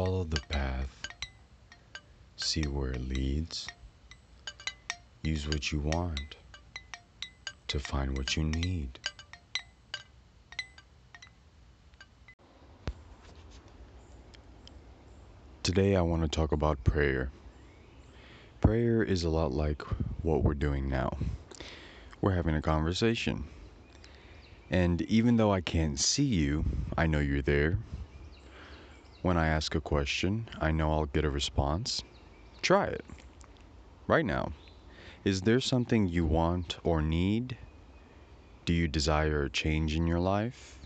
Follow the path, see where it leads, use what you want to find what you need. Today, I want to talk about prayer. Prayer is a lot like what we're doing now. We're having a conversation. And even though I can't see you, I know you're there. When I ask a question, I know I'll get a response. Try it. Right now. Is there something you want or need? Do you desire a change in your life?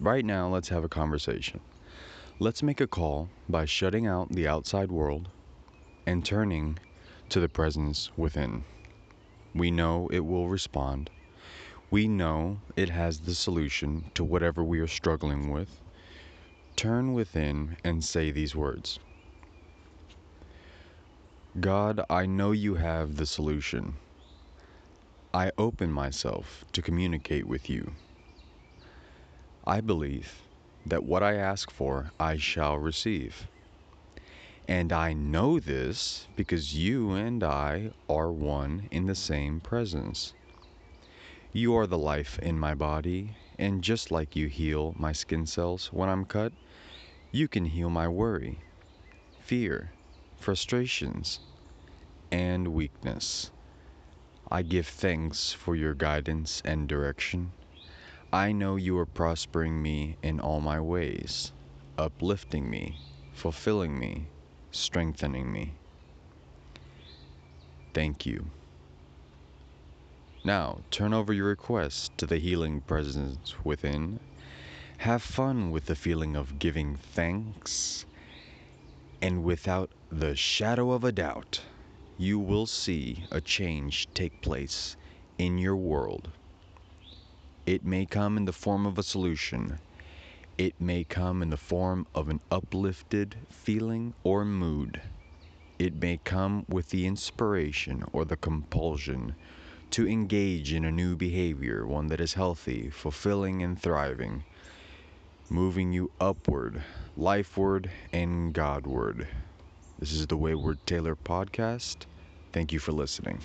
Right now, let's have a conversation. Let's make a call by shutting out the outside world and turning to the presence within. We know it will respond. We know it has the solution to whatever we are struggling with. Turn within and say these words God, I know you have the solution. I open myself to communicate with you. I believe that what I ask for, I shall receive. And I know this because you and I are one in the same presence. You are the life in my body, and just like you heal my skin cells when I'm cut, you can heal my worry, fear, frustrations, and weakness. I give thanks for your guidance and direction. I know you are prospering me in all my ways, uplifting me, fulfilling me, strengthening me. Thank you. Now, turn over your request to the healing presence within. Have fun with the feeling of giving thanks. And without the shadow of a doubt, you will see a change take place in your world. It may come in the form of a solution. It may come in the form of an uplifted feeling or mood. It may come with the inspiration or the compulsion to engage in a new behavior, one that is healthy, fulfilling, and thriving, moving you upward, lifeward, and Godward. This is the Wayward Taylor podcast. Thank you for listening.